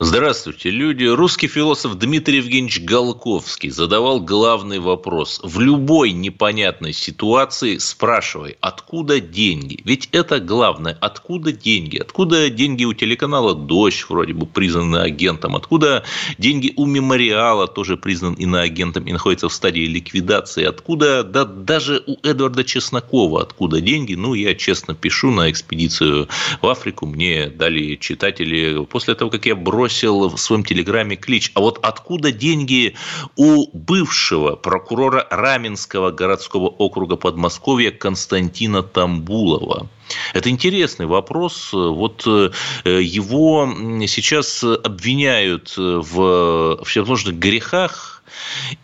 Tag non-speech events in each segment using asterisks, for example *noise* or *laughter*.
Здравствуйте, люди. Русский философ Дмитрий Евгеньевич Голковский задавал главный вопрос. В любой непонятной ситуации спрашивай, откуда деньги? Ведь это главное. Откуда деньги? Откуда деньги у телеканала «Дождь», вроде бы признаны агентом? Откуда деньги у «Мемориала», тоже признан иноагентом и находится в стадии ликвидации? Откуда, да даже у Эдварда Чеснокова, откуда деньги? Ну, я честно пишу на экспедицию в Африку. Мне дали читатели после того, как я бросил бросил в своем телеграме клич. А вот откуда деньги у бывшего прокурора Раменского городского округа Подмосковья Константина Тамбулова? Это интересный вопрос. Вот э, его сейчас обвиняют в всевозможных грехах,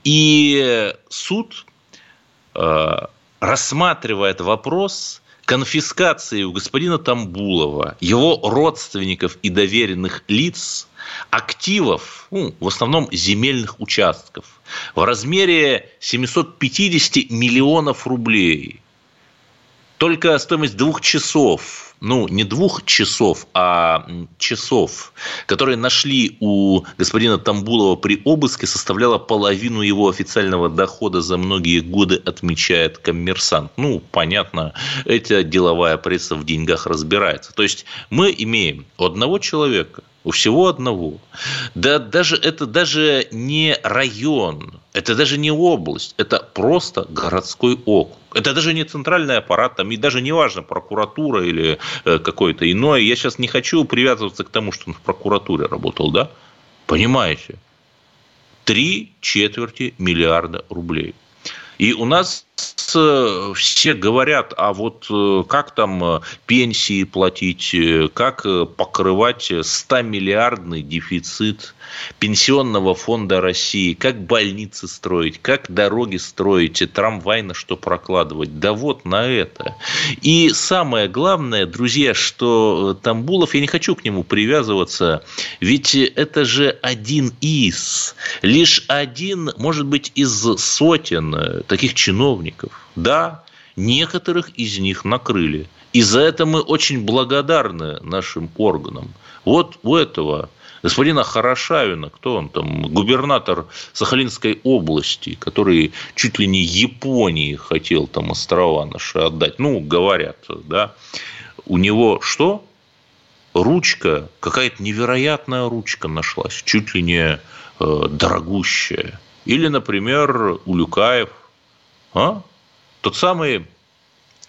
и суд э, рассматривает вопрос конфискации у господина Тамбулова, его родственников и доверенных лиц активов, ну, в основном земельных участков, в размере 750 миллионов рублей. Только стоимость двух часов ну, не двух часов, а часов, которые нашли у господина Тамбулова при обыске, составляла половину его официального дохода за многие годы, отмечает коммерсант. Ну, понятно, эта деловая пресса в деньгах разбирается. То есть, мы имеем одного человека – у всего одного. Да даже это даже не район, это даже не область, это просто городской округ. Это даже не центральный аппарат, там и даже не важно, прокуратура или э, какое-то иное. Я сейчас не хочу привязываться к тому, что он в прокуратуре работал, да? Понимаете? Три четверти миллиарда рублей. И у нас все говорят, а вот э, как там э, пенсии платить, э, как покрывать 100-миллиардный дефицит пенсионного фонда России, как больницы строить, как дороги строить, трамвай на что прокладывать. Да вот на это. И самое главное, друзья, что Тамбулов, я не хочу к нему привязываться, ведь это же один из, лишь один, может быть, из сотен таких чиновников. Да, некоторых из них накрыли. И за это мы очень благодарны нашим органам. Вот у этого господина Хорошавина, кто он там, губернатор Сахалинской области, который чуть ли не Японии хотел там острова наши отдать, ну, говорят, да, у него что? Ручка, какая-то невероятная ручка нашлась, чуть ли не э, дорогущая. Или, например, Улюкаев, а? Тот самый,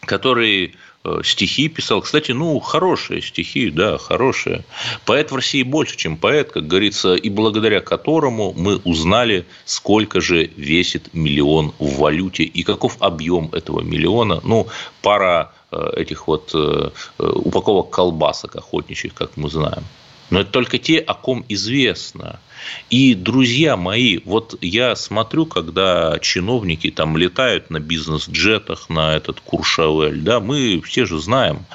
который э, стихи писал. Кстати, ну, хорошие стихи, да, хорошие. Поэт в России больше, чем поэт, как говорится, и благодаря которому мы узнали, сколько же весит миллион в валюте и каков объем этого миллиона. Ну, пара э, этих вот э, упаковок колбасок охотничьих, как мы знаем. Но это только те, о ком известно. И, друзья мои, вот я смотрю, когда чиновники там летают на бизнес-джетах, на этот Куршавель, да, мы все же знаем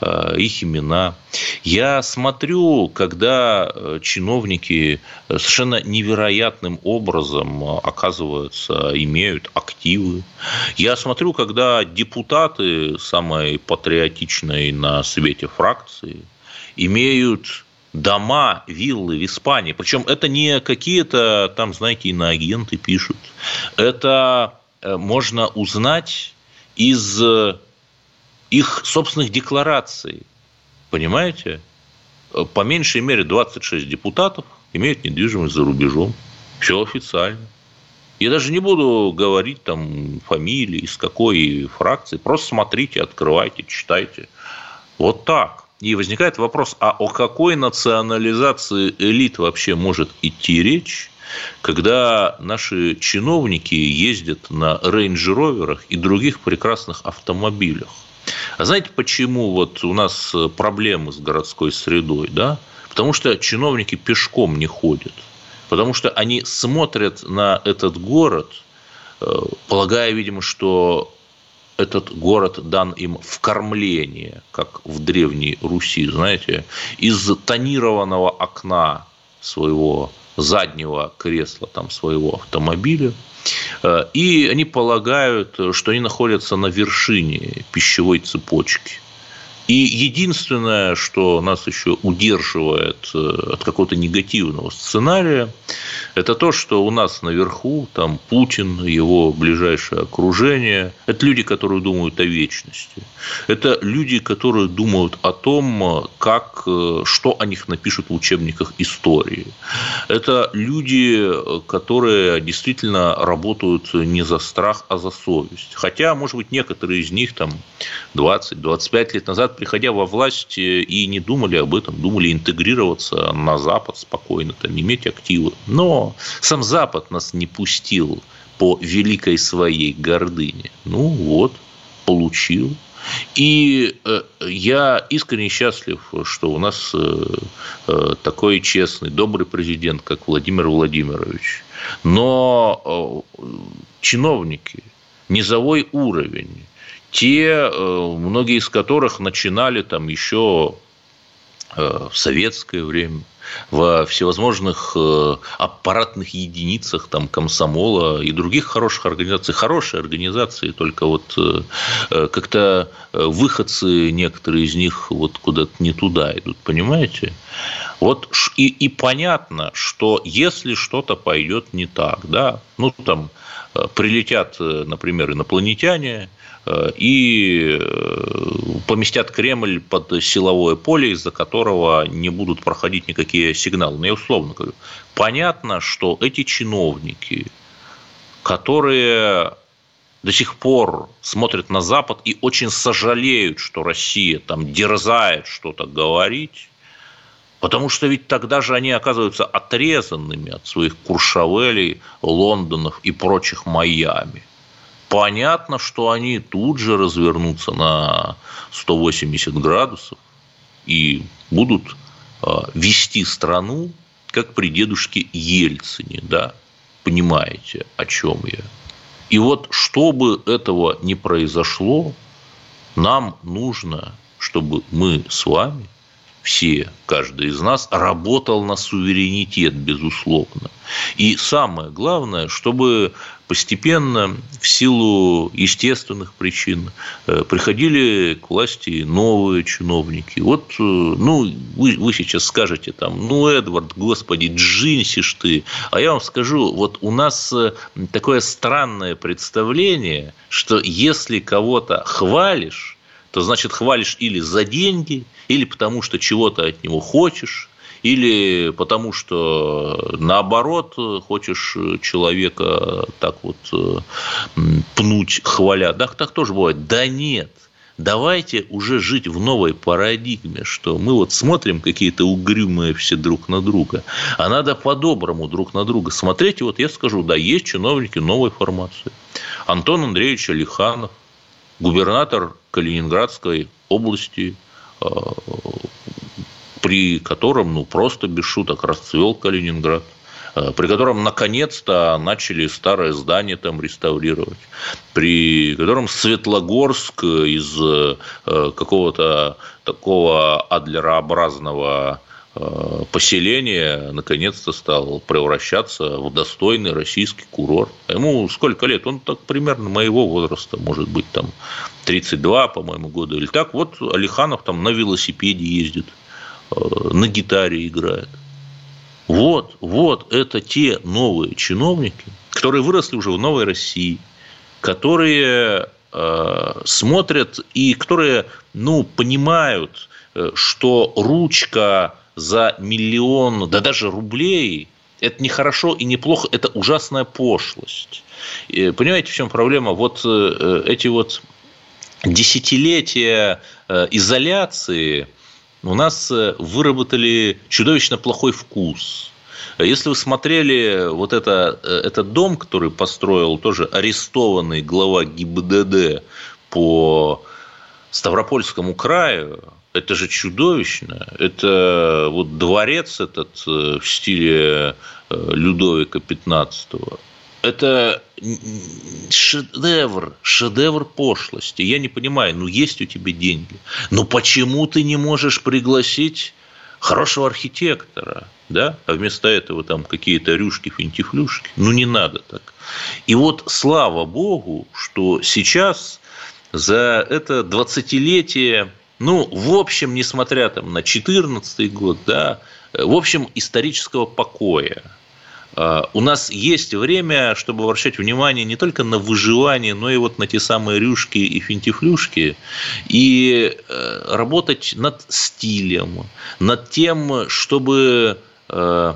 э, их имена. Я смотрю, когда э, чиновники совершенно невероятным образом э, оказываются, имеют активы. Я смотрю, когда депутаты самой патриотичной на свете фракции имеют дома, виллы в Испании. Причем это не какие-то там, знаете, иноагенты пишут. Это э, можно узнать из э, их собственных деклараций. Понимаете? По меньшей мере 26 депутатов имеют недвижимость за рубежом. Все официально. Я даже не буду говорить там фамилии, из какой фракции. Просто смотрите, открывайте, читайте. Вот так. И возникает вопрос, а о какой национализации элит вообще может идти речь, когда наши чиновники ездят на рейндж-роверах и других прекрасных автомобилях? А знаете, почему вот у нас проблемы с городской средой? Да? Потому что чиновники пешком не ходят. Потому что они смотрят на этот город, э, полагая, видимо, что этот город дан им в кормление, как в Древней Руси, знаете, из тонированного окна своего заднего кресла там своего автомобиля. Э, и они полагают, что они находятся на вершине пищевой цепочки. И единственное, что нас еще удерживает э, от какого-то негативного сценария, это то, что у нас наверху, там Путин, его ближайшее окружение, это люди, которые думают о вечности. Это люди, которые думают о том, как, э, что о них напишут в учебниках истории. Это люди, которые действительно работают не за страх, а за совесть. Хотя, может быть, некоторые из них там 20-25 лет назад приходя во власть, э, и не думали об этом, думали интегрироваться на Запад спокойно, там, иметь активы. Но сам Запад нас не пустил по великой своей гордыне. Ну вот, получил. И э, я искренне счастлив, что у нас э, такой честный, добрый президент, как Владимир Владимирович. Но чиновники, низовой уровень, те, э, многие из которых начинали там еще э, в советское время, во всевозможных э, аппаратных единицах там, комсомола и других хороших организаций. Хорошие организации, только вот как-то выходцы, некоторые из них вот куда-то не туда идут, понимаете? Вот и, и понятно, что если что-то пойдет не так, да, ну там прилетят, например, инопланетяне, и э, поместят Кремль под силовое поле, из-за которого не будут проходить никакие сигналы. Но я условно говорю. Понятно, что эти чиновники, которые до сих пор смотрят на Запад и очень сожалеют, что Россия там дерзает что-то говорить, потому что ведь тогда же они оказываются отрезанными от своих Куршавелей, Лондонов и прочих Майами – понятно, что они тут же развернутся на 180 градусов и будут а, вести страну, как при дедушке Ельцине, да, понимаете, о чем я. И вот, чтобы этого не произошло, нам нужно, чтобы мы с вами, все, каждый из нас, работал на суверенитет, безусловно. И самое главное, чтобы постепенно в силу естественных причин э, приходили к власти новые чиновники. Вот, э, ну, вы, вы сейчас скажете там, ну, Эдвард, господи, джинсишь ты. А я вам скажу, вот у нас э, такое странное представление, что если кого-то хвалишь, то значит хвалишь или за деньги, или потому что чего-то от него хочешь, или потому что наоборот хочешь человека так вот пнуть, хваля. Да, так тоже бывает. Да нет. Давайте уже жить в новой парадигме, что мы вот смотрим какие-то угрюмые все друг на друга, а надо по-доброму друг на друга смотреть. И вот я скажу, да, есть чиновники новой формации. Антон Андреевич Алиханов, губернатор Калининградской области, э, при котором, ну, просто без шуток расцвел Калининград э, при котором наконец-то начали старое здание там реставрировать, при котором Светлогорск из э, какого-то такого адлерообразного э, поселения наконец-то стал превращаться в достойный российский курорт. Ему сколько лет? Он так примерно моего возраста, может быть, там 32, по-моему, года или так. Вот Алиханов там на велосипеде ездит – Э, на гитаре играет. Вот, вот это те новые чиновники, которые выросли уже в новой России, которые э, смотрят и которые, ну, понимают, э, что ручка за миллион, да даже рублей, это не хорошо и не плохо, это ужасная пошлость. Понимаете, в чем проблема? Вот э, эти вот десятилетия изоляции – у нас э, выработали чудовищно плохой вкус. Если вы смотрели вот это, э, этот дом, который построил тоже арестованный глава ГИБДД по Ставропольскому краю, это же чудовищно. Это вот дворец этот э, в стиле Людовика XV. это шедевр, шедевр пошлости. Я не понимаю, ну есть у тебя деньги, но почему ты не можешь пригласить хорошего архитектора, да, а вместо этого там какие-то рюшки, финтифлюшки. Ну, не надо так. И вот слава богу, что сейчас за это 20-летие, ну, в общем, несмотря там на 14 год, да, в общем, исторического покоя, а, у нас есть время, чтобы обращать внимание не только на выживание, но и вот на те самые рюшки и финтифлюшки, и э, работать над стилем, над тем, чтобы э,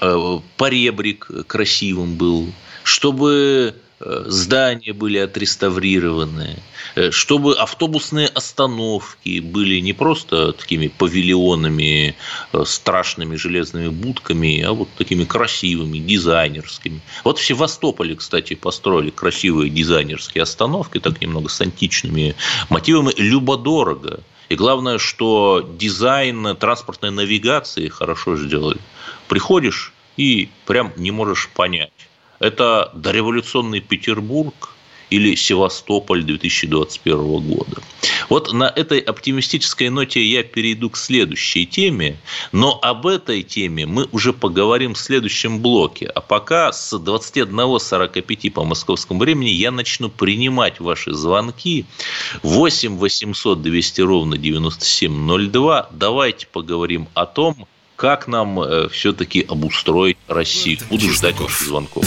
э, поребрик красивым был, чтобы Э, здания были отреставрированы, э, чтобы автобусные остановки были не просто такими павильонами, э, страшными железными будками, а вот такими красивыми, дизайнерскими. Вот в Севастополе, кстати, построили красивые дизайнерские остановки, так немного с античными мотивами, любо-дорого. И главное, что дизайн транспортной навигации хорошо сделали. Приходишь и прям не можешь понять, это дореволюционный Петербург или Севастополь 2021 года. Вот на этой оптимистической ноте я перейду к следующей теме, но об этой теме мы уже поговорим в следующем блоке. А пока с 21.45 по московскому времени я начну принимать ваши звонки 8 800 200 ровно 9702. Давайте поговорим о том, как нам э, все-таки обустроить Россию. Буду ждать ваших звонков.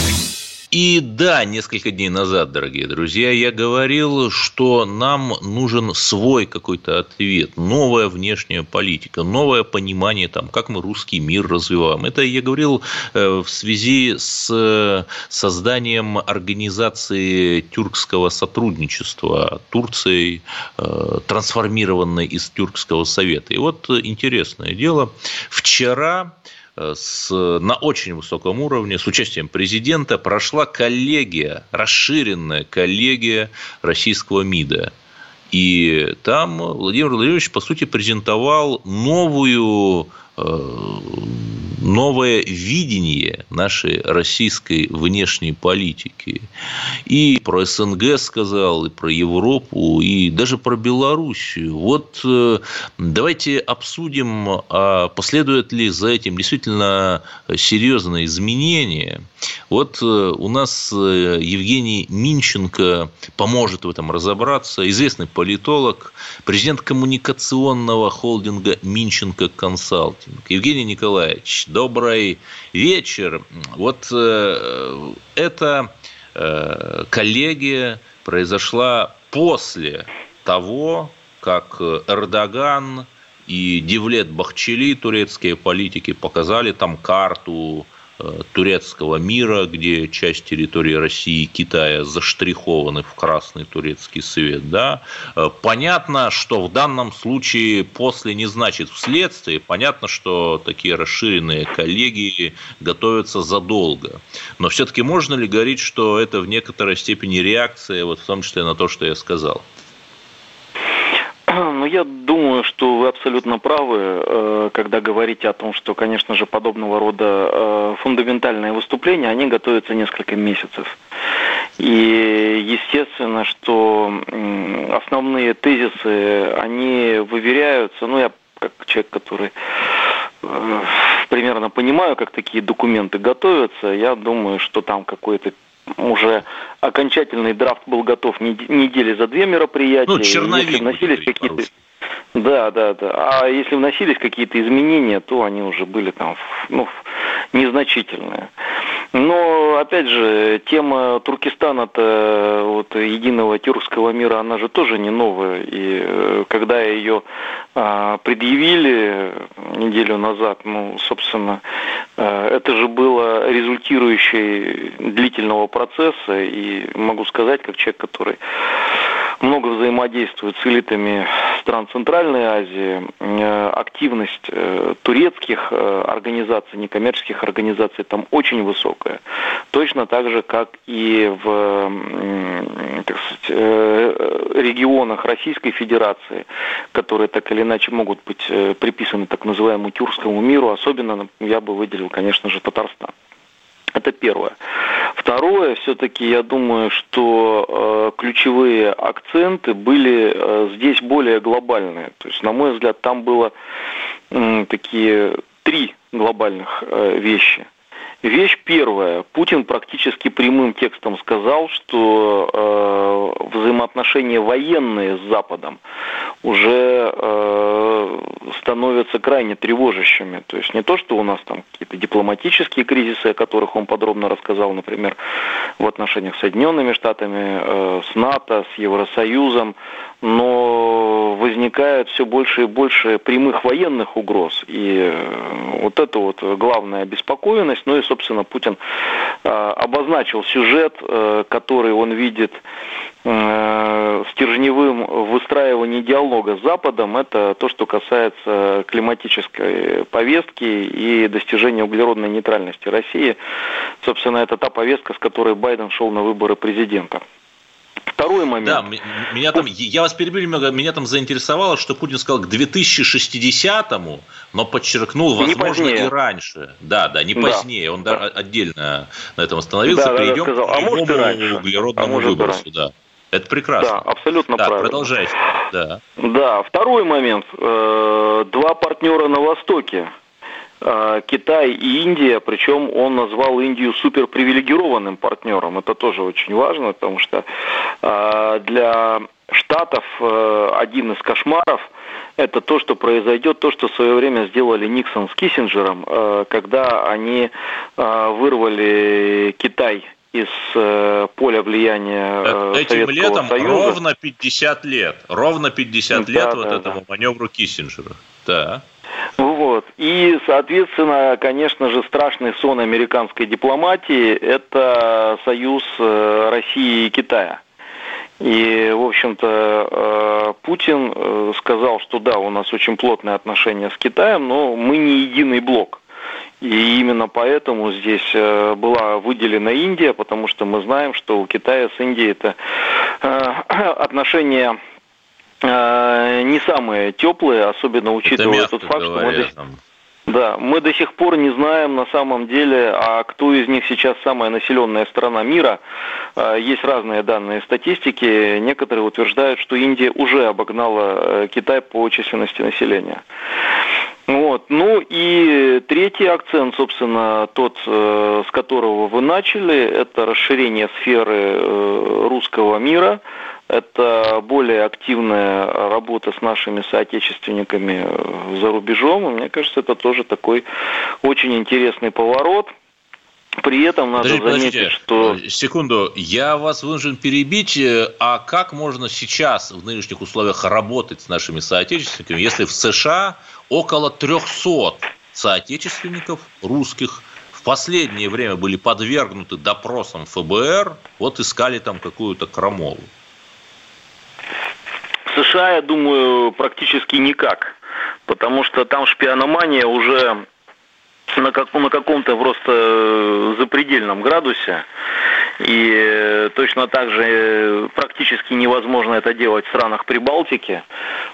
И да, несколько дней назад, дорогие друзья, я говорил, что нам нужен свой какой-то ответ, новая внешняя политика, новое понимание, там, как мы русский мир развиваем. Это я говорил э, в связи с э, созданием организации тюркского сотрудничества Турцией, э, трансформированной из Тюркского совета. И вот интересное дело, вчера Э, с, на очень высоком уровне с участием президента прошла коллегия, расширенная коллегия российского МИДа. И там Владимир Владимирович, по сути, презентовал новую Э, новое видение нашей российской внешней политики. И про СНГ сказал, и про Европу, и даже про Белоруссию. Вот э, давайте обсудим, а последует ли за этим действительно серьезные изменения. Вот э, у нас Евгений Минченко поможет в этом разобраться, известный политолог, президент коммуникационного холдинга Минченко Консалт маркетинг. Евгений Николаевич, добрый вечер. Вот э, эта э, коллегия произошла после того, как Эрдоган и Девлет Бахчели, турецкие политики, показали там карту Э, турецкого мира, где часть территории России и Китая заштрихованы в красный турецкий свет. Да? Э, понятно, что в данном случае после не значит вследствие. Понятно, что такие расширенные коллегии готовятся задолго. Но все-таки можно ли говорить, что это в некоторой степени реакция, вот в том числе на то, что я сказал? Ну, я думаю, что вы абсолютно правы, э, когда говорите о том, что, конечно же, подобного рода э, фундаментальные выступления, они готовятся несколько месяцев. И естественно, что основные тезисы, они выверяются, ну, я как человек, который э, примерно понимаю, как такие документы готовятся, я думаю, что там какой-то уже окончательный драфт был готов недели за две мероприятия. Ну, черновик. вносились какие-то... Да, да, да. А если вносились какие-то изменения, то они уже были там ну, незначительные. Но, опять же, тема Туркестана-то, вот, единого тюркского мира, она же тоже не новая. И э, когда ее а, предъявили неделю назад, ну, собственно, а, это же было результирующей длительного процесса. И могу сказать, как человек, который много взаимодействует с элитами стран Центральной Азии, э, активность э, турецких э, организаций, некоммерческих организаций там очень высокая. Точно так же, как и в так сказать, регионах Российской Федерации, которые так или иначе могут быть приписаны так называемому тюркскому миру, особенно я бы выделил, конечно же, Татарстан. Это первое. Второе, все-таки я думаю, что э, ключевые акценты были э, здесь более глобальные. То есть, на мой взгляд, там было э, такие три глобальных э, вещи. Вещь первая. Путин практически прямым текстом сказал, что э, взаимоотношения военные с Западом уже э, становятся крайне тревожащими. То есть не то, что у нас там какие-то дипломатические кризисы, о которых он подробно рассказал, например, в отношениях с Соединенными Штатами, э, с НАТО, с Евросоюзом, но возникает все больше и больше прямых военных угроз. И э, вот это вот главная обеспокоенность. Ну и, собственно, Путин э, обозначил сюжет, э, который он видит стержневым выстраиванием диалога с Западом. Это то, что касается климатической повестки и достижения углеродной нейтральности России. Собственно, это та повестка, с которой Байден шел на выборы президента. Второй момент. Да, меня там, я вас перебил немного, меня там заинтересовало, что Путин сказал к 2060-му, но подчеркнул, возможно, и раньше. Да, да, не позднее. Да, Он да. отдельно на этом остановился. Да, Перейдем да, к а может углеродному а выбросу. Да. Это прекрасно. Да, абсолютно да, правильно. Продолжайте. Да. да, второй момент. Э, два партнера на Востоке Китай и Индия, причем он назвал Индию суперпривилегированным партнером. Это тоже очень важно, потому что э, для Штатов э, один из кошмаров это то, что произойдет, то, что в свое время сделали Никсон с Киссинджером, когда они вырвали Китай из поля влияния Этим Советского летом Союза. ровно 50 лет. Ровно 50 да, лет да, вот да. этому маневру Киссинджера. Да. Вот. И, соответственно, конечно же, страшный сон американской дипломатии – это союз э, России и Китая. И, в общем-то, э, Путин э, сказал, что да, у нас очень плотные отношения с Китаем, но мы не единый блок. И именно поэтому здесь была выделена Индия, потому что мы знаем, что у Китая с Индией это *clears throat* отношения не самые теплые, особенно учитывая тот факт, что мы до... Да, мы до сих пор не знаем на самом деле, а кто из них сейчас самая населенная страна мира. Э, есть разные данные статистики. Некоторые утверждают, что Индия уже обогнала э, Китай по численности населения. Вот. Ну и третий акцент, собственно, тот, с которого вы начали, это расширение сферы русского мира – это более активная работа с нашими соотечественниками э, за рубежом. И мне кажется, это тоже такой очень интересный поворот. При этом надо Подождите, заметить, подождите. что... Э, секунду, я вас вынужден перебить. А как можно сейчас в нынешних условиях работать с нашими соотечественниками, если в США около 300 соотечественников русских в последнее время были подвергнуты допросам ФБР, вот искали там какую-то крамолу? США, я думаю, практически никак, потому что там шпиономания уже на, как, на каком-то просто запредельном градусе. И э, точно так же э, практически невозможно это делать в странах Прибалтики.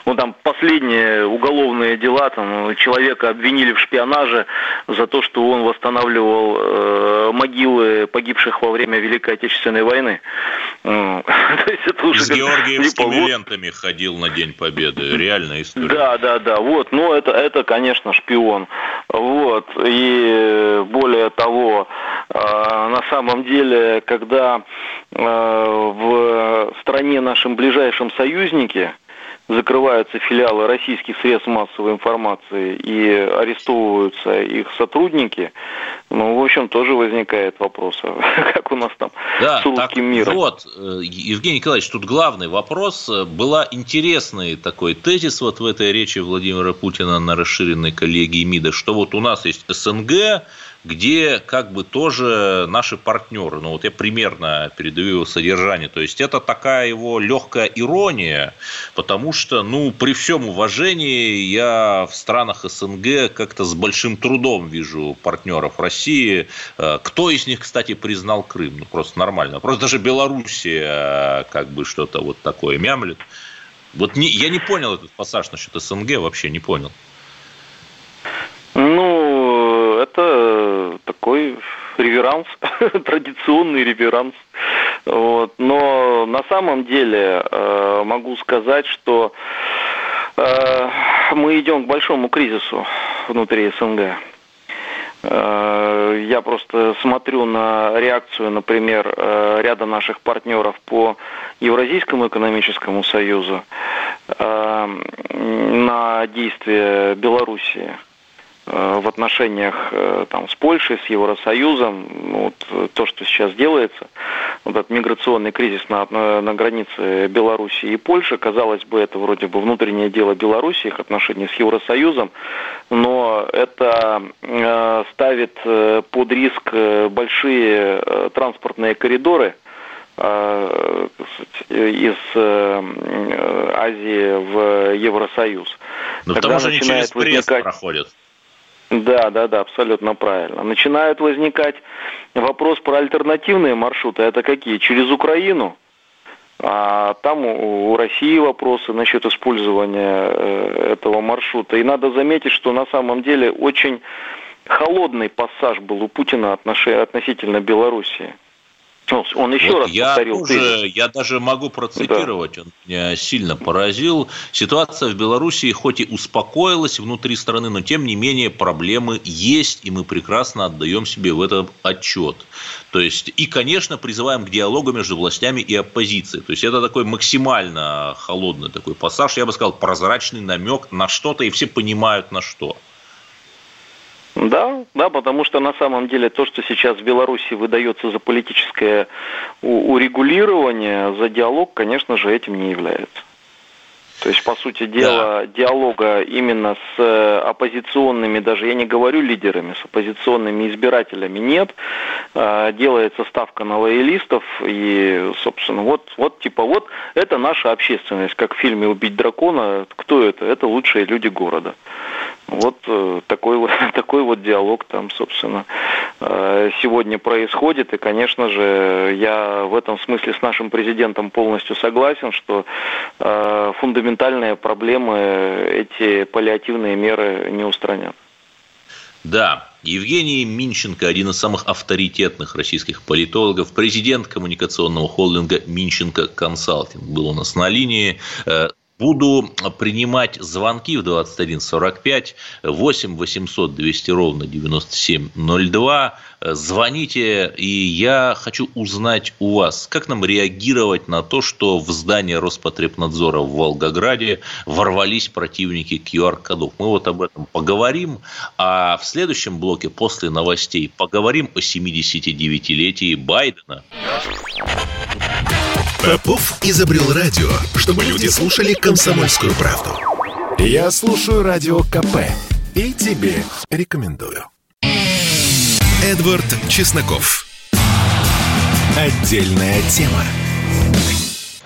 Ну, там последние уголовные дела, там человека обвинили в шпионаже за то, что он восстанавливал э, могилы погибших во время Великой Отечественной войны. *laughs* то есть это уже С георгиевскими лентами ходил на День Победы. Реальная история. Да, да, да. Вот. Но это, это конечно, шпион. Вот. И более того, э, на самом деле, когда э, в стране нашем ближайшем союзнике закрываются филиалы российских средств массовой информации и арестовываются их сотрудники, ну, в общем, тоже возникает вопрос, *laughs* как у нас там да, с русским миром. Вот, э, Евгений Николаевич, тут главный вопрос. Была интересный такой тезис вот в этой речи Владимира Путина на расширенной коллегии МИДа, что вот у нас есть СНГ, где как бы тоже наши партнеры. Ну, вот я примерно передаю его содержание. То есть, это такая его легкая ирония, потому что, ну, при всем уважении, я в странах СНГ как-то с большим трудом вижу партнеров России. Э, кто из них, кстати, признал Крым? Ну, просто нормально. Просто даже Белоруссия как бы что-то вот такое мямлет. Вот не, я не понял этот пассаж насчет СНГ, вообще не понял. Ну, это такой реверанс, *laughs* традиционный реверанс. Вот. Но на самом деле э, могу сказать, что э, мы идем к большому кризису внутри СНГ. Э, я просто смотрю на реакцию, например, э, ряда наших партнеров по Евразийскому экономическому союзу э, на действия Белоруссии в отношениях там, с Польшей, с Евросоюзом, ну, вот, то, что сейчас делается, вот этот миграционный кризис на, на, на границе Беларуси и Польши, казалось бы, это вроде бы внутреннее дело Беларуси, их отношения с Евросоюзом, но это э, ставит э, под риск э, большие э, транспортные коридоры э, из э, Азии в Евросоюз. Но Тогда потому что они через возникать... проходят. Да, да, да, абсолютно правильно. Начинают возникать вопрос про альтернативные маршруты. Это какие? Через Украину? А там у России вопросы насчет использования э, этого маршрута. И надо заметить, что на самом деле очень холодный пассаж был у Путина относительно Белоруссии. Он еще вот раз я повторил. Тоже, я даже могу процитировать, да. он меня сильно поразил. Ситуация в Белоруссии хоть и успокоилась внутри страны, но тем не менее проблемы есть, и мы прекрасно отдаем себе в этом отчет. То есть, и, конечно, призываем к диалогу между властями и оппозицией. То есть, это такой максимально холодный такой пассаж, я бы сказал, прозрачный намек на что-то, и все понимают на что. Да, да, потому что на самом деле то, что сейчас в Беларуси выдается за политическое урегулирование, за диалог, конечно же, этим не является. То есть, по сути дела, да. диалога именно с э, оппозиционными, даже я не говорю лидерами, с оппозиционными избирателями нет. А, делается ставка на лоялистов и, собственно, вот, вот типа вот это наша общественность, как в фильме «Убить дракона». Кто это? Это лучшие люди города. Вот э, такой вот, *laughs* такой вот диалог там, собственно, э, сегодня происходит. И, конечно же, я в этом смысле с нашим президентом полностью согласен, что э, фундаментальные проблемы эти паллиативные меры не устранят. Да, Евгений Минченко, один из самых авторитетных российских политологов, президент коммуникационного холдинга Минченко Консалтинг, был у нас на линии. Буду принимать звонки в 2145 8 800 200 ровно 9702. Звоните, и я хочу узнать у вас, как нам реагировать на то, что в здание Роспотребнадзора в Волгограде ворвались противники QR-кодов. Мы вот об этом поговорим, а в следующем блоке после новостей поговорим о 79-летии Байдена. Попов изобрел радио, чтобы люди слушали комсомольскую правду. Я слушаю радио КП и тебе рекомендую. Эдвард Чесноков. Отдельная тема.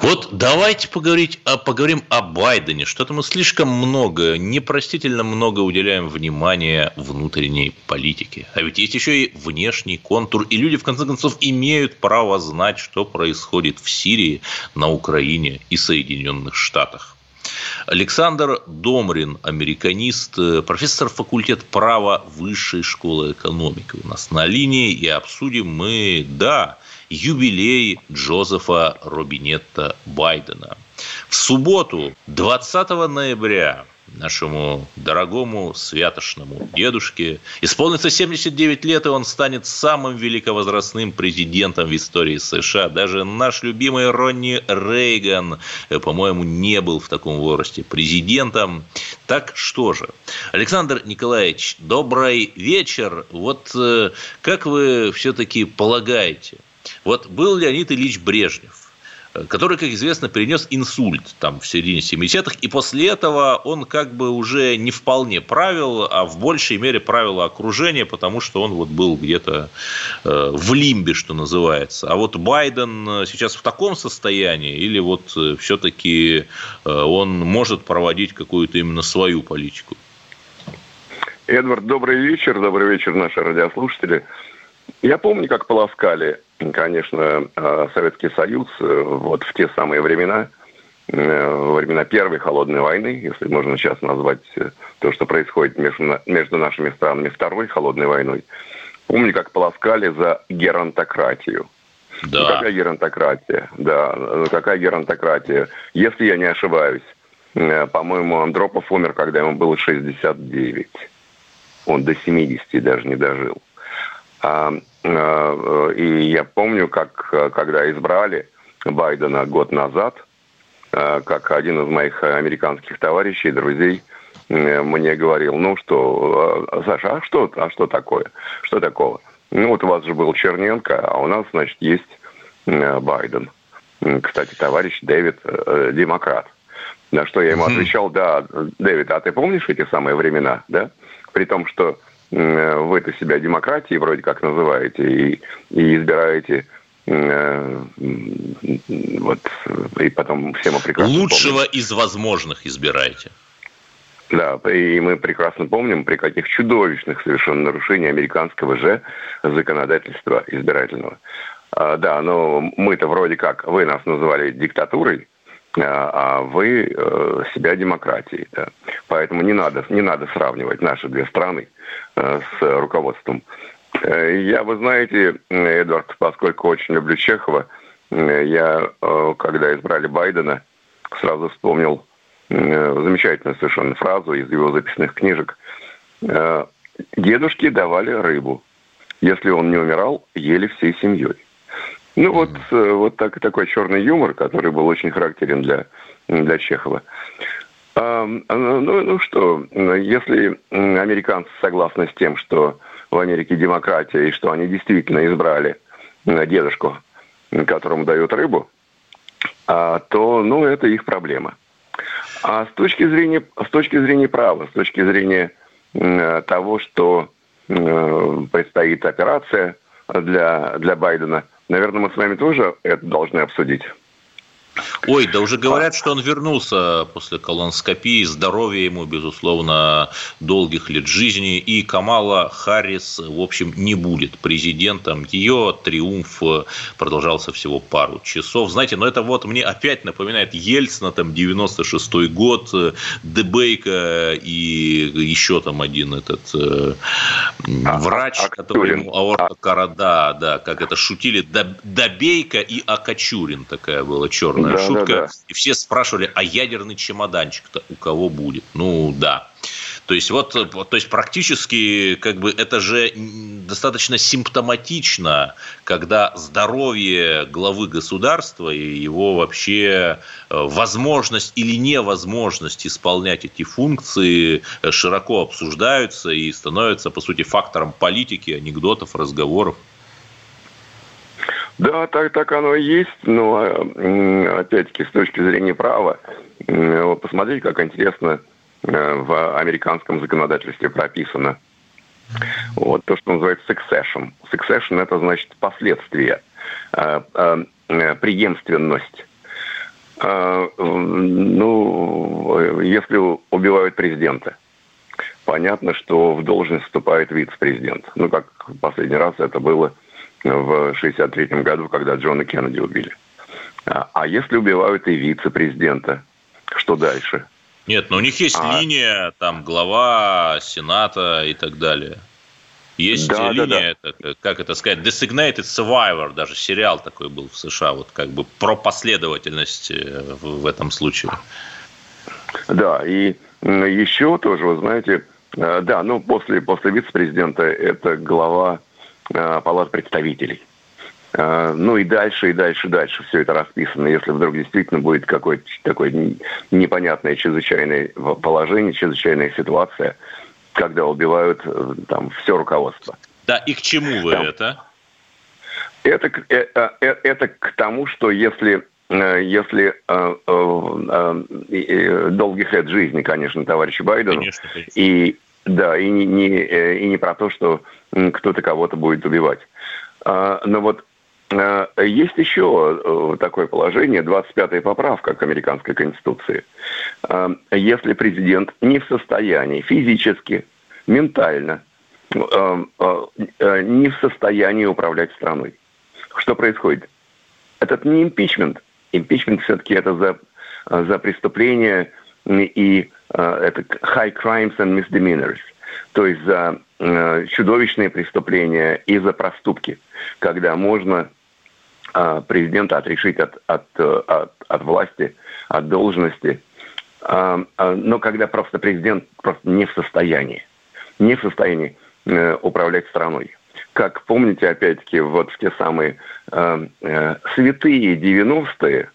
Вот давайте поговорить, а, поговорим о Байдене. Что-то мы слишком много, непростительно много уделяем внимания внутренней политике. А ведь есть еще и внешний контур. И люди, в конце концов, имеют право знать, что происходит в Сирии, на Украине и Соединенных Штатах. Александр Домрин, американист, профессор факультета права Высшей школы экономики у нас на линии. И обсудим мы, да, юбилей Джозефа Робинетта Байдена. В субботу, 20 ноября, нашему дорогому святошному дедушке. Исполнится 79 лет, и он станет самым великовозрастным президентом в истории США. Даже наш любимый Ронни Рейган, э, по-моему, не был в таком возрасте президентом. Так что же, Александр Николаевич, добрый вечер. Вот э, как вы все-таки полагаете – вот был Леонид Ильич Брежнев. который, как известно, перенес инсульт там в середине 70-х, и после этого он как бы уже не вполне правил, а в большей мере правило окружение, потому что он вот был где-то э, в лимбе, что называется. А вот Байден сейчас в таком состоянии, или вот э, все-таки э, он может проводить какую-то именно свою политику? Эдвард, добрый вечер, добрый вечер, наши радиослушатели. Я помню, как полоскали конечно, э, Советский Союз э, вот в те самые времена, э, во времена Первой холодной войны, если можно сейчас назвать то, что происходит между, между нашими странами Второй холодной войной, помню, как полоскали за геронтократию. Да. Ну, какая геронтократия? Да, ну, какая геронтократия? Если я не ошибаюсь, по-моему, Андропов умер, когда ему было 69. Он до 70 даже не дожил. А, а, и я помню, как когда избрали Байдена год назад, а, как один из моих американских товарищей, друзей, мне говорил, ну что, Саша, а что, а что такое? Что такого? Ну вот у вас же был Черненко, а у нас, значит, есть Байден. Кстати, товарищ Дэвид, э, демократ. На что я ему отвечал, да, Дэвид, а ты помнишь эти самые времена, да? При том, что Э, вы-то себя демократией вроде как называете и, и избираете вот и потом все мы прекрасно Лучшего помним. из возможных избираете. Да, и мы прекрасно помним, при каких чудовищных совершенно нарушениях американского же законодательства избирательного. А, да, но мы-то вроде как, вы нас называли диктатурой, а, а вы э, себя демократией. Да. Поэтому не надо, не надо сравнивать наши две страны э, с руководством. Э, я, вы знаете, Эдвард, поскольку очень люблю Чехова, я, когда избрали Байдена, сразу вспомнил замечательную совершенно фразу из его записных книжек. Дедушки давали рыбу. Если он не умирал, ели всей семьей. Ну вот, э, вот так, такой черный юмор, который был очень характерен для, для Чехова. А, ну, ну что, если американцы согласны с тем, что в Америке демократия и что они действительно избрали дедушку, которому дают рыбу, а, то, ну, это их проблема. А с точки зрения, с точки зрения права, с точки зрения того, что предстоит операция для, для Байдена – Наверное, мы с вами тоже это должны обсудить. Ой, да уже говорят, что он вернулся после колоноскопии. Здоровье ему, безусловно, долгих лет жизни. И Камала Харрис, в общем, не будет президентом. Ее триумф продолжался всего пару часов. Знаете, но это вот мне опять напоминает Ельцина, там, 96-й год, Дебейка и еще там один этот э, а, врач, а, который ему аорта корода, да, как это шутили, Добейка и Акачурин такая была черная да, шутка. Да, да. И все спрашивали, а ядерный чемоданчик-то у кого будет? Ну, да. То есть, вот, то есть практически как бы это же достаточно симптоматично, когда здоровье главы государства и его вообще э, возможность или невозможность исполнять эти функции э, широко обсуждаются и становятся, по сути, фактором политики, анекдотов, разговоров. Да, так, так оно и есть, но опять-таки с точки зрения права, посмотрите, как интересно э, в американском законодательстве прописано. Вот то, что называется succession. Succession – это значит последствия, э, э, преемственность. Ну, если убивают президента, понятно, что в должность вступает вице-президент. Ну, как в последний раз это было – в 1963 году, когда Джона Кеннеди убили. А, а если убивают и вице-президента, что дальше? Нет, но у них есть а... линия, там, глава Сената и так далее. Есть да, линия, да, да. как это сказать, Designated Survivor, даже сериал такой был в США, вот как бы про последовательность э, в, в этом случае. Да, и еще тоже, вы знаете, э, да, ну после, после вице-президента это глава палат представителей. Э, ну и дальше, и дальше, и дальше все это расписано. Если вдруг действительно будет какое-то такое непонятное чрезвычайное положение, чрезвычайная ситуация, когда убивают э, там все руководство. Да, и к чему вы там, это? Это, это? Это к тому, что если если долгих лет жизни, конечно, товарищу Байдену, конечно, конечно. и да, и не, не, и не про то, что кто-то кого-то будет убивать. Но вот есть еще такое положение, 25-я поправка к американской конституции. Если президент не в состоянии физически, ментально, не в состоянии управлять страной, что происходит? Этот не импичмент. Импичмент все-таки это за, за преступление и это high crimes and misdemeanors, то есть за чудовищные преступления и за проступки, когда можно президента отрешить от, от, от, от власти, от должности, но когда просто президент просто не в состоянии, не в состоянии э, управлять страной. Как помните, опять-таки, вот в те самые э, э, святые 90-е,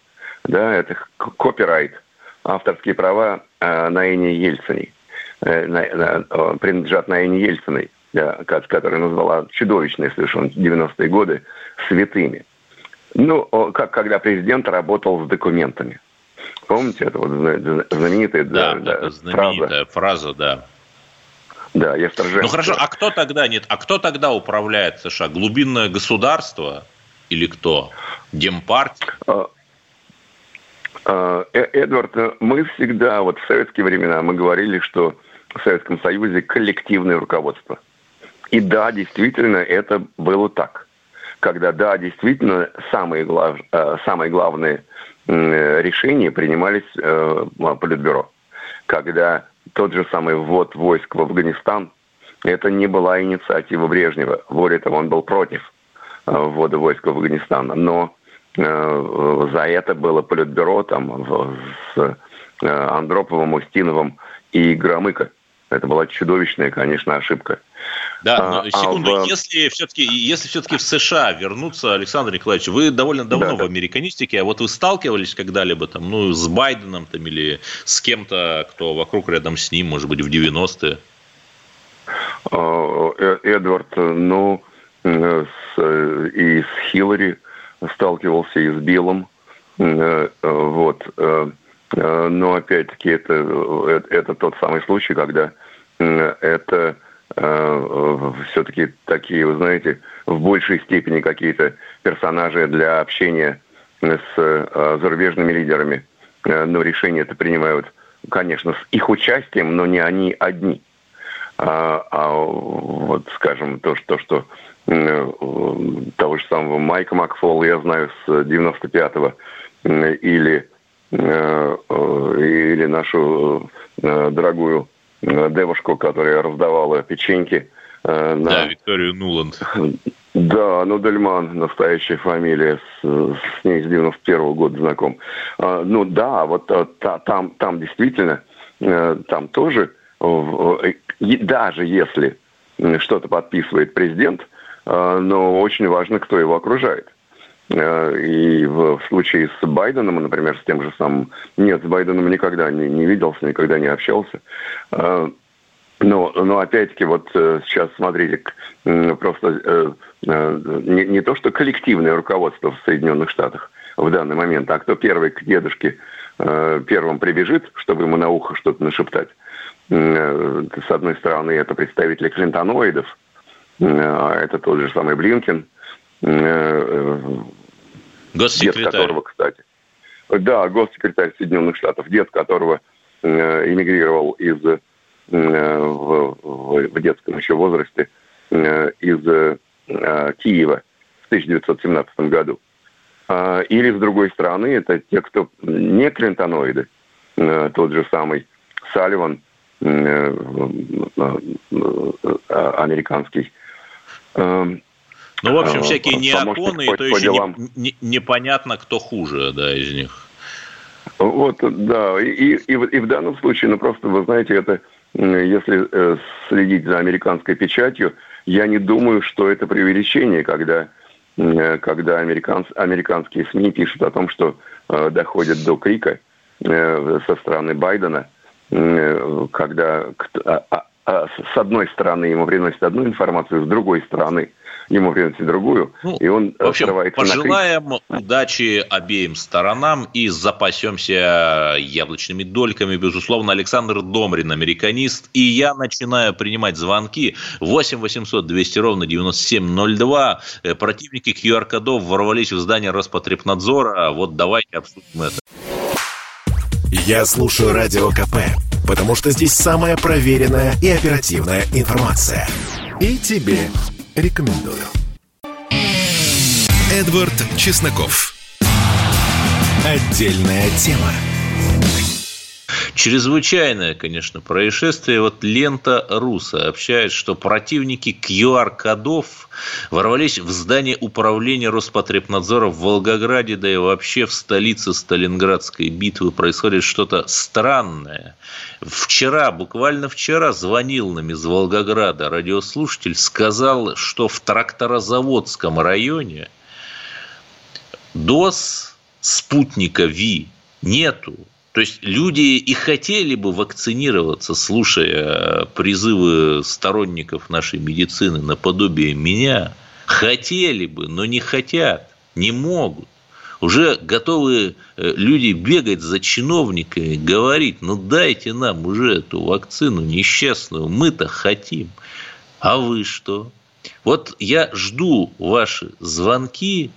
да, это копирайт, авторские права э, на э, на, на, принадлежат на Эне Ельциной, да, которая назвала чудовищные совершенно 90-е годы святыми. Ну, как когда президент работал с документами. Помните, это вот знаменитая, да, да, знаменитая фраза, фраза да. Да, я вторженец. Ну хорошо, а кто тогда нет? А кто тогда управляет США? Глубинное государство или кто? Демпартия? А, э, Эдвард, мы всегда, вот в советские времена, мы говорили, что в Советском Союзе коллективное руководство. И да, действительно, это было так. Когда, да, действительно, самые, глав, э, самые главные решения принимались э, Политбюро. Когда тот же самый ввод войск в Афганистан, это не была инициатива Брежнева. Более того, он был против э, ввода войск в Афганистан. Но э, за это было политбюро там с э, Андроповым, Устиновым и Громыко. Это была чудовищная, конечно, ошибка. Да, но, а, секунду, а если все-таки, если все-таки в США вернуться, Александр Николаевич, вы довольно давно да, в американистике, а вот вы сталкивались когда-либо там, ну, с Байденом там или с кем-то, кто вокруг рядом с ним, может быть, в 90-е? А, э, Эдвард, ну, с, и с Хиллари сталкивался, и с Биллом, э, вот, э, но опять-таки это, это, тот самый случай, когда это Э, все-таки такие, вы знаете, в большей степени какие-то персонажи для общения с э, зарубежными лидерами. Э, но решения это принимают, конечно, с их участием, но не они одни. А, а вот, скажем, то, что, что того же самого Майка Макфол я знаю с 95-го, или, или нашу дорогую Э, девушку, которая раздавала печеньки. Э, на... Да, Викторию Нуланд. Да, ну Дельман, настоящая фамилия, с, с ней с 91 -го года знаком. А, ну да, вот та, там, там действительно, там тоже, даже если что-то подписывает президент, а, но очень важно, кто его окружает. Э, и в, случае с Байденом, например, с тем же самым... Нет, с Байденом никогда не, не виделся, никогда не общался. Э, но, но опять-таки, вот э, сейчас, смотрите, просто не, не то, что коллективное руководство в Соединенных Штатах в данный момент, а кто первый к дедушке первым прибежит, чтобы ему на ухо что-то нашептать. С одной стороны, это представители клинтоноидов, а это тот же самый Блинкин – Госсекретарь. Дед которого, кстати. Да, госсекретарь Соединенных Штатов, дед которого э, эмигрировал из, э, в, в, детском еще возрасте э, из э, Киева в 1917 году. А, или, с другой стороны, это те, кто не клинтоноиды, э, тот же самый Салливан, э, американский ну, в общем, всякие неоконы, и то еще не, не, непонятно, кто хуже, да, из них. Вот, да, и, и, и, в, и в данном случае, ну, просто, вы знаете, это, если э, следить за американской печатью, я не думаю, что это преувеличение, когда, э, когда американц, американские СМИ пишут о том, что э, доходит до крика э, со стороны Байдена, э, когда а, а, а, с одной стороны ему приносят одну информацию, с другой стороны – ему приносит другую, ну, и он в общем, пожелаем на удачи обеим сторонам и запасемся яблочными дольками, безусловно. Александр Домрин, американист, и я начинаю принимать звонки 8 800 200 ровно 9702. Э, противники QR-кодов ворвались в здание Роспотребнадзора. Вот давайте обсудим это. Я слушаю Радио КП, потому что здесь самая проверенная и оперативная информация. И тебе рекомендую. Эдвард Чесноков. Отдельная тема. Чрезвычайное, конечно, происшествие. Вот лента РУ сообщает, что противники QR-кодов ворвались в здание управления Роспотребнадзора в Волгограде, да и вообще в столице Сталинградской битвы происходит что-то странное. Вчера, буквально вчера, звонил нам из Волгограда радиослушатель, сказал, что в тракторозаводском районе ДОС спутника ВИ нету. То есть люди и хотели бы вакцинироваться, слушая призывы сторонников нашей медицины наподобие меня. Хотели бы, но не хотят, не могут. Уже готовы э, люди бегать за чиновниками, говорить, ну дайте нам уже эту вакцину несчастную, мы-то хотим. А вы что? Вот я жду ваши звонки,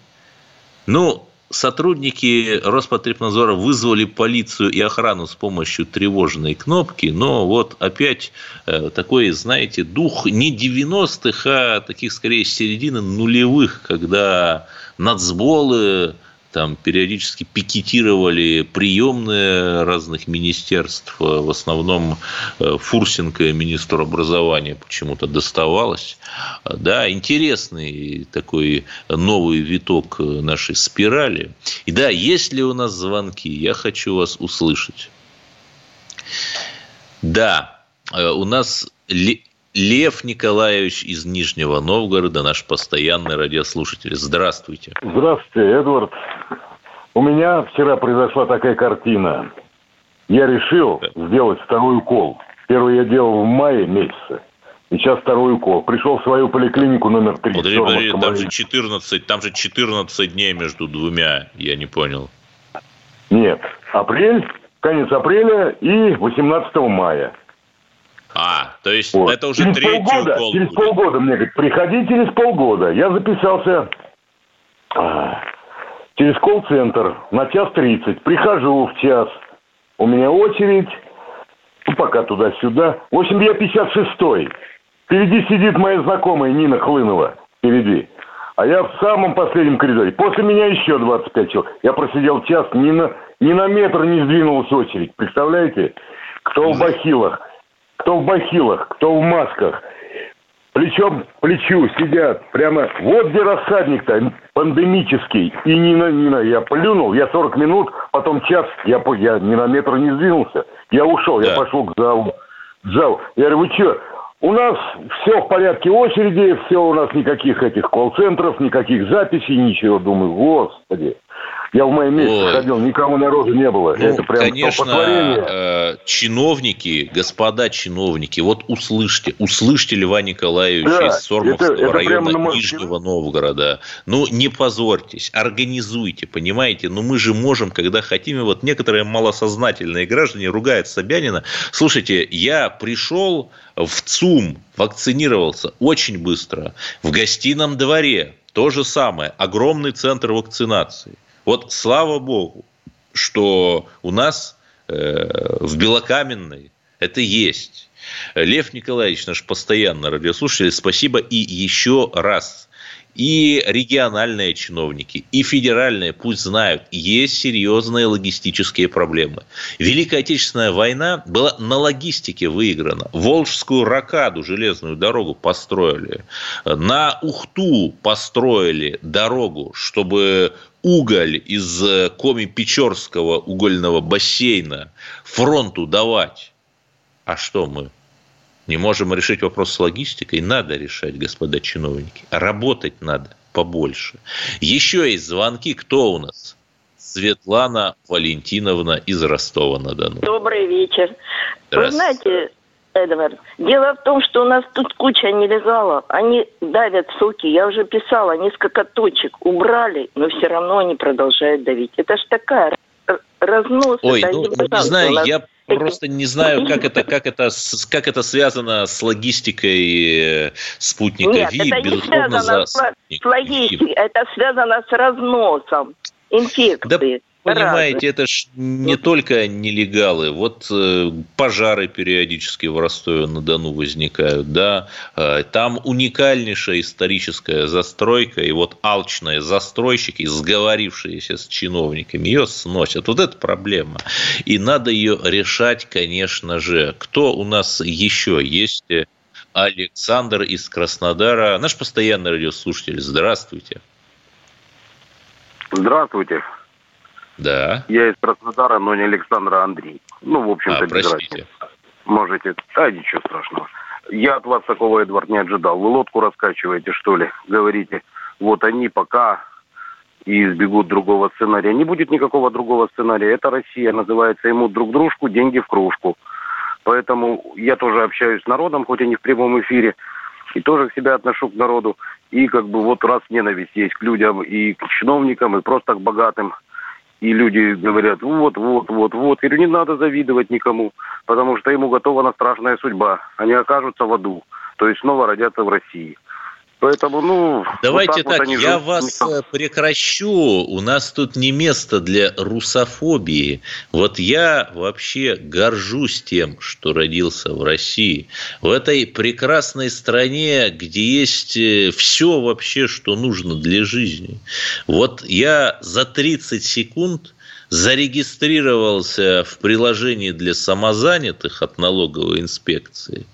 ну, сотрудники Роспотребнадзора вызвали полицию и охрану с помощью тревожной кнопки, но вот опять э, такой, знаете, дух не 90-х, а таких скорее середины нулевых, когда нацболы, там периодически пикетировали приемные разных министерств, в основном э, Фурсенко, министр образования, почему-то доставалось. Да, интересный такой новый виток нашей спирали. И да, есть ли у нас звонки, я хочу вас услышать. Да, э, у нас Лев Николаевич из Нижнего Новгорода, наш постоянный радиослушатель. Здравствуйте. Здравствуйте, Эдвард. У меня вчера произошла такая картина. Я решил да. сделать второй укол. Первый я делал в мае месяце. И сейчас второй укол. Пришел в свою поликлинику номер 3. Подожди, подожди, там же 14, там же 14 дней между двумя, я не понял. Нет, апрель, конец апреля и 18 мая. А, то есть вот. это уже через третий полгода, укол Через будет. полгода мне говорят, приходи через полгода. Я записался а, через колл-центр на час тридцать. Прихожу в час. У меня очередь. Ну, пока туда-сюда. В общем, я 56-й. Впереди сидит моя знакомая Нина Хлынова. Впереди. А я в самом последнем коридоре. После меня еще 25 человек. Я просидел час, ни на, ни на метр не сдвинулась очередь. Представляете? Кто в бахилах кто в бахилах, кто в масках, плечом к плечу сидят. Прямо вот где рассадник-то пандемический. И не на, не на, я плюнул, я 40 минут, потом час, я, я ни на метр не сдвинулся. Я ушел, да. я пошел к залу. К залу. Я говорю, вы что, у нас все в порядке очереди, все у нас никаких этих колл-центров, никаких записей, ничего. Думаю, господи. Я в моем месте вот. ходил, никого народу не было. Ну, Это прям конечно, э, чиновники, господа чиновники, вот услышьте, услышьте Льва Николаевича да, из Сормовского это, это района на... Нижнего Новгорода. Ну, не позорьтесь, организуйте, понимаете? Ну, мы же можем, когда хотим, и вот некоторые малосознательные граждане ругают Собянина. Слушайте, я пришел в ЦУМ, вакцинировался очень быстро. В гостином дворе то же самое, огромный центр вакцинации. Вот слава богу, что у нас э, в Белокаменной это есть. Лев Николаевич, наш постоянный радиослушатель, спасибо и еще раз и региональные чиновники, и федеральные пусть знают, есть серьезные логистические проблемы. Великая Отечественная война была на логистике выиграна. Волжскую ракаду, железную дорогу построили. На Ухту построили дорогу, чтобы уголь из Коми-Печорского угольного бассейна фронту давать. А что мы? не можем решить вопрос с логистикой, надо решать, господа чиновники. Работать надо побольше. Еще есть звонки. Кто у нас? Светлана Валентиновна из Ростова-на-Дону. Добрый вечер. Вы знаете, Эдвард. Дело в том, что у нас тут куча нелегалов. Они давят соки. Я уже писала, несколько точек убрали, но все равно они продолжают давить. Это ж такая разнос. Ой, ну, не знаю, я просто не знаю, как это, как это, как это связано с логистикой э, спутника Нет, ВИ. Это не связано за... с логистикой, это связано с разносом инфекции. Да понимаете, это ж не только нелегалы. Вот э, пожары периодически в Ростове-на-Дону возникают, да. Э, там уникальнейшая историческая застройка, и вот алчные застройщики, сговорившиеся с чиновниками, ее сносят. Вот это проблема. И надо ее решать, конечно же. Кто у нас еще есть? Александр из Краснодара, наш постоянный радиослушатель. Здравствуйте. Здравствуйте. Да. Я из Краснодара, но не Александра, а Андрей. Ну, в общем-то, а, без разницы. Можете... А, ничего страшного. Я от вас такого, Эдвард, не ожидал. Вы лодку раскачиваете, что ли? Говорите, вот они пока и избегут другого сценария. Не будет никакого другого сценария. Это Россия, называется ему друг дружку, деньги в кружку. Поэтому я тоже общаюсь с народом, хоть и не в прямом эфире, и тоже к себя отношу к народу. И как бы вот раз ненависть есть к людям и к чиновникам, и просто к богатым – и люди говорят, вот, вот, вот, вот. Говорю, не надо завидовать никому, потому что ему готова страшная судьба. Они окажутся в аду, то есть снова родятся в России. Поэтому, ну... Давайте вот так, так я живут. вас э, прекращу. У нас тут не место для русофобии. Вот я вообще горжусь тем, что родился в России. В этой прекрасной стране, где есть э, все вообще, что нужно для жизни. Вот я за 30 секунд зарегистрировался в приложении для самозанятых от налоговой инспекции.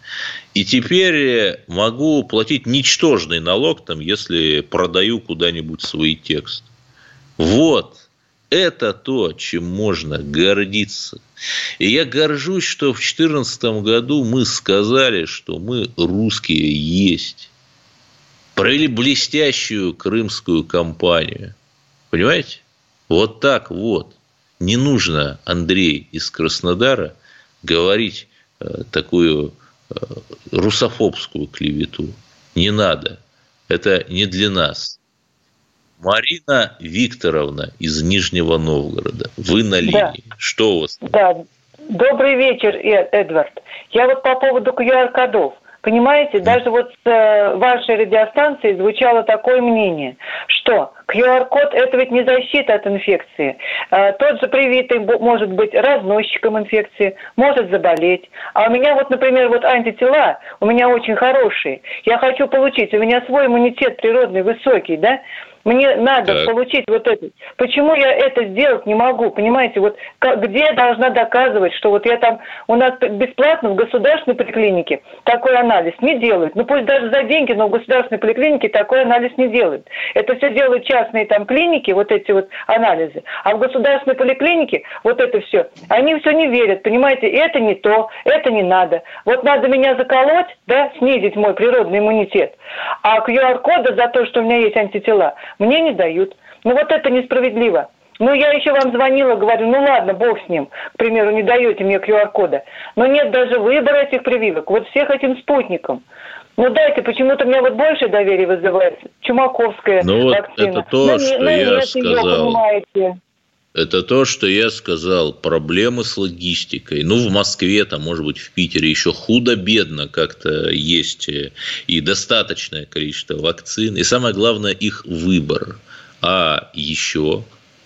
И теперь могу платить ничтожный налог, там, если продаю куда-нибудь свой текст. Вот. Это то, чем можно гордиться. И я горжусь, что в 2014 году мы сказали, что мы русские есть. Провели блестящую крымскую кампанию. Понимаете? Вот так вот не нужно, Андрей из Краснодара, говорить э, такую э, русофобскую клевету. Не надо. Это не для нас. Марина Викторовна из Нижнего Новгорода. Вы на линии. Да. Что у вас? Да. Добрый вечер, Эдвард. Я вот по поводу QR-кодов. Понимаете, даже вот с э, вашей радиостанции звучало такое мнение, что QR-код – это ведь не защита от инфекции. Э, тот же привитый может быть разносчиком инфекции, может заболеть. А у меня вот, например, вот антитела у меня очень хорошие. Я хочу получить, у меня свой иммунитет природный высокий, да, мне надо так. получить вот это. Почему я это сделать не могу? Понимаете, вот где я должна доказывать, что вот я там у нас бесплатно в государственной поликлинике такой анализ не делают. Ну пусть даже за деньги, но в государственной поликлинике такой анализ не делают. Это все делают частные там клиники, вот эти вот анализы. А в государственной поликлинике вот это все, они все не верят, понимаете, это не то, это не надо. Вот надо меня заколоть, да, снизить мой природный иммунитет. А QR-кода за то, что у меня есть антитела, мне не дают. Ну вот это несправедливо. Ну, я еще вам звонила, говорю, ну ладно, бог с ним. К примеру, не даете мне QR-кода. Но нет даже выбора этих прививок. Вот всех этим спутникам. Ну дайте, почему-то у меня вот больше доверия вызывает Чумаковская ну, вот это то, ну, что ну, я нет, сказал. Ее, понимаете. Это то, что я сказал. Проблемы с логистикой. Ну, в Москве, там, может быть, в Питере еще худо-бедно как-то есть э, и достаточное количество вакцин. И самое главное, их выбор. А еще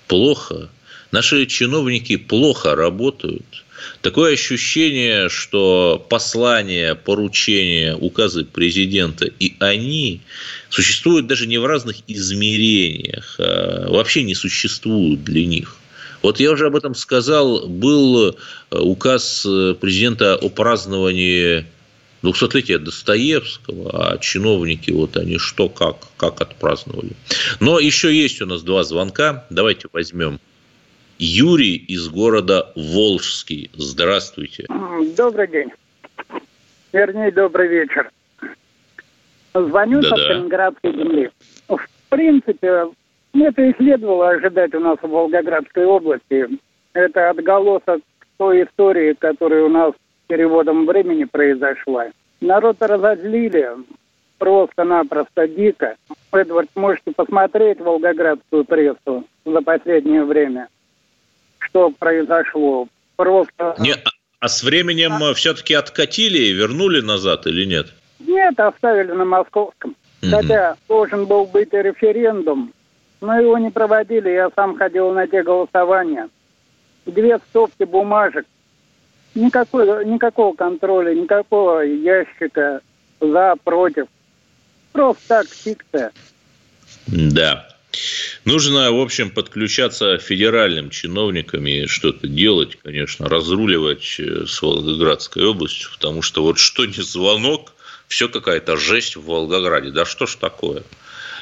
плохо. Наши чиновники плохо работают. Такое ощущение, что послания, поручения, указы президента и они существуют даже не в разных измерениях, а вообще не существуют для них. Вот я уже об этом сказал, был э, указ э, президента о праздновании 200-летия Достоевского, а чиновники, вот они что, как, как отпраздновали. Но еще есть у нас два звонка, давайте возьмем. Юрий из города Волжский. Здравствуйте. Добрый день. Вернее, добрый вечер. Звоню Да-да. с Калининградской земли. В принципе, это и следовало ожидать у нас в Волгоградской области. Это отголосок той истории, которая у нас переводом времени произошла. Народ разозлили просто-напросто дико. Эдвард, можете посмотреть волгоградскую прессу за последнее время, что произошло. Просто... Не, а с временем а... все-таки откатили и вернули назад или нет? Нет, оставили на московском. Угу. Хотя должен был быть референдум, но его не проводили. Я сам ходил на те голосования. Две стопки бумажек. Никакой, никакого контроля, никакого ящика за, против. Просто так, фикция. Да. Нужно, в общем, подключаться федеральным чиновникам и что-то делать, конечно, разруливать э, с Волгоградской областью, потому что вот что не звонок, все какая-то жесть в Волгограде. Да что ж такое?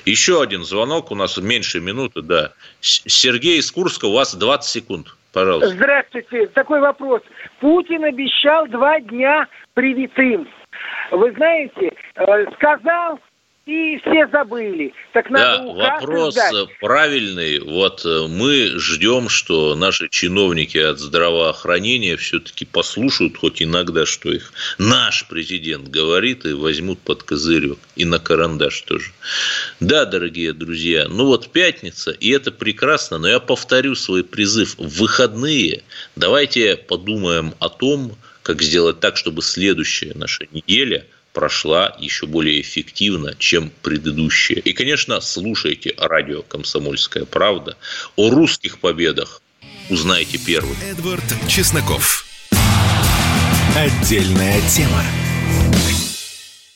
Еще один звонок, у нас меньше минуты, да. Сергей из Курска, у вас 20 секунд, пожалуйста. Здравствуйте, такой вопрос. Путин обещал два дня привитым. Вы знаете, э, сказал, и все забыли. Так надо да, вопрос ждать. правильный. Вот э, мы ждем, что наши чиновники от здравоохранения все-таки послушают хоть иногда, что их наш президент говорит, и возьмут под козырек. И на карандаш тоже. Да, дорогие друзья, ну вот пятница, и это прекрасно, но я повторю свой призыв. В выходные давайте подумаем о том, как сделать так, чтобы следующая наша неделя – прошла еще более эффективно, чем предыдущая. И, конечно, слушайте радио «Комсомольская правда». О русских победах узнаете первым. Эдвард Чесноков. Отдельная тема.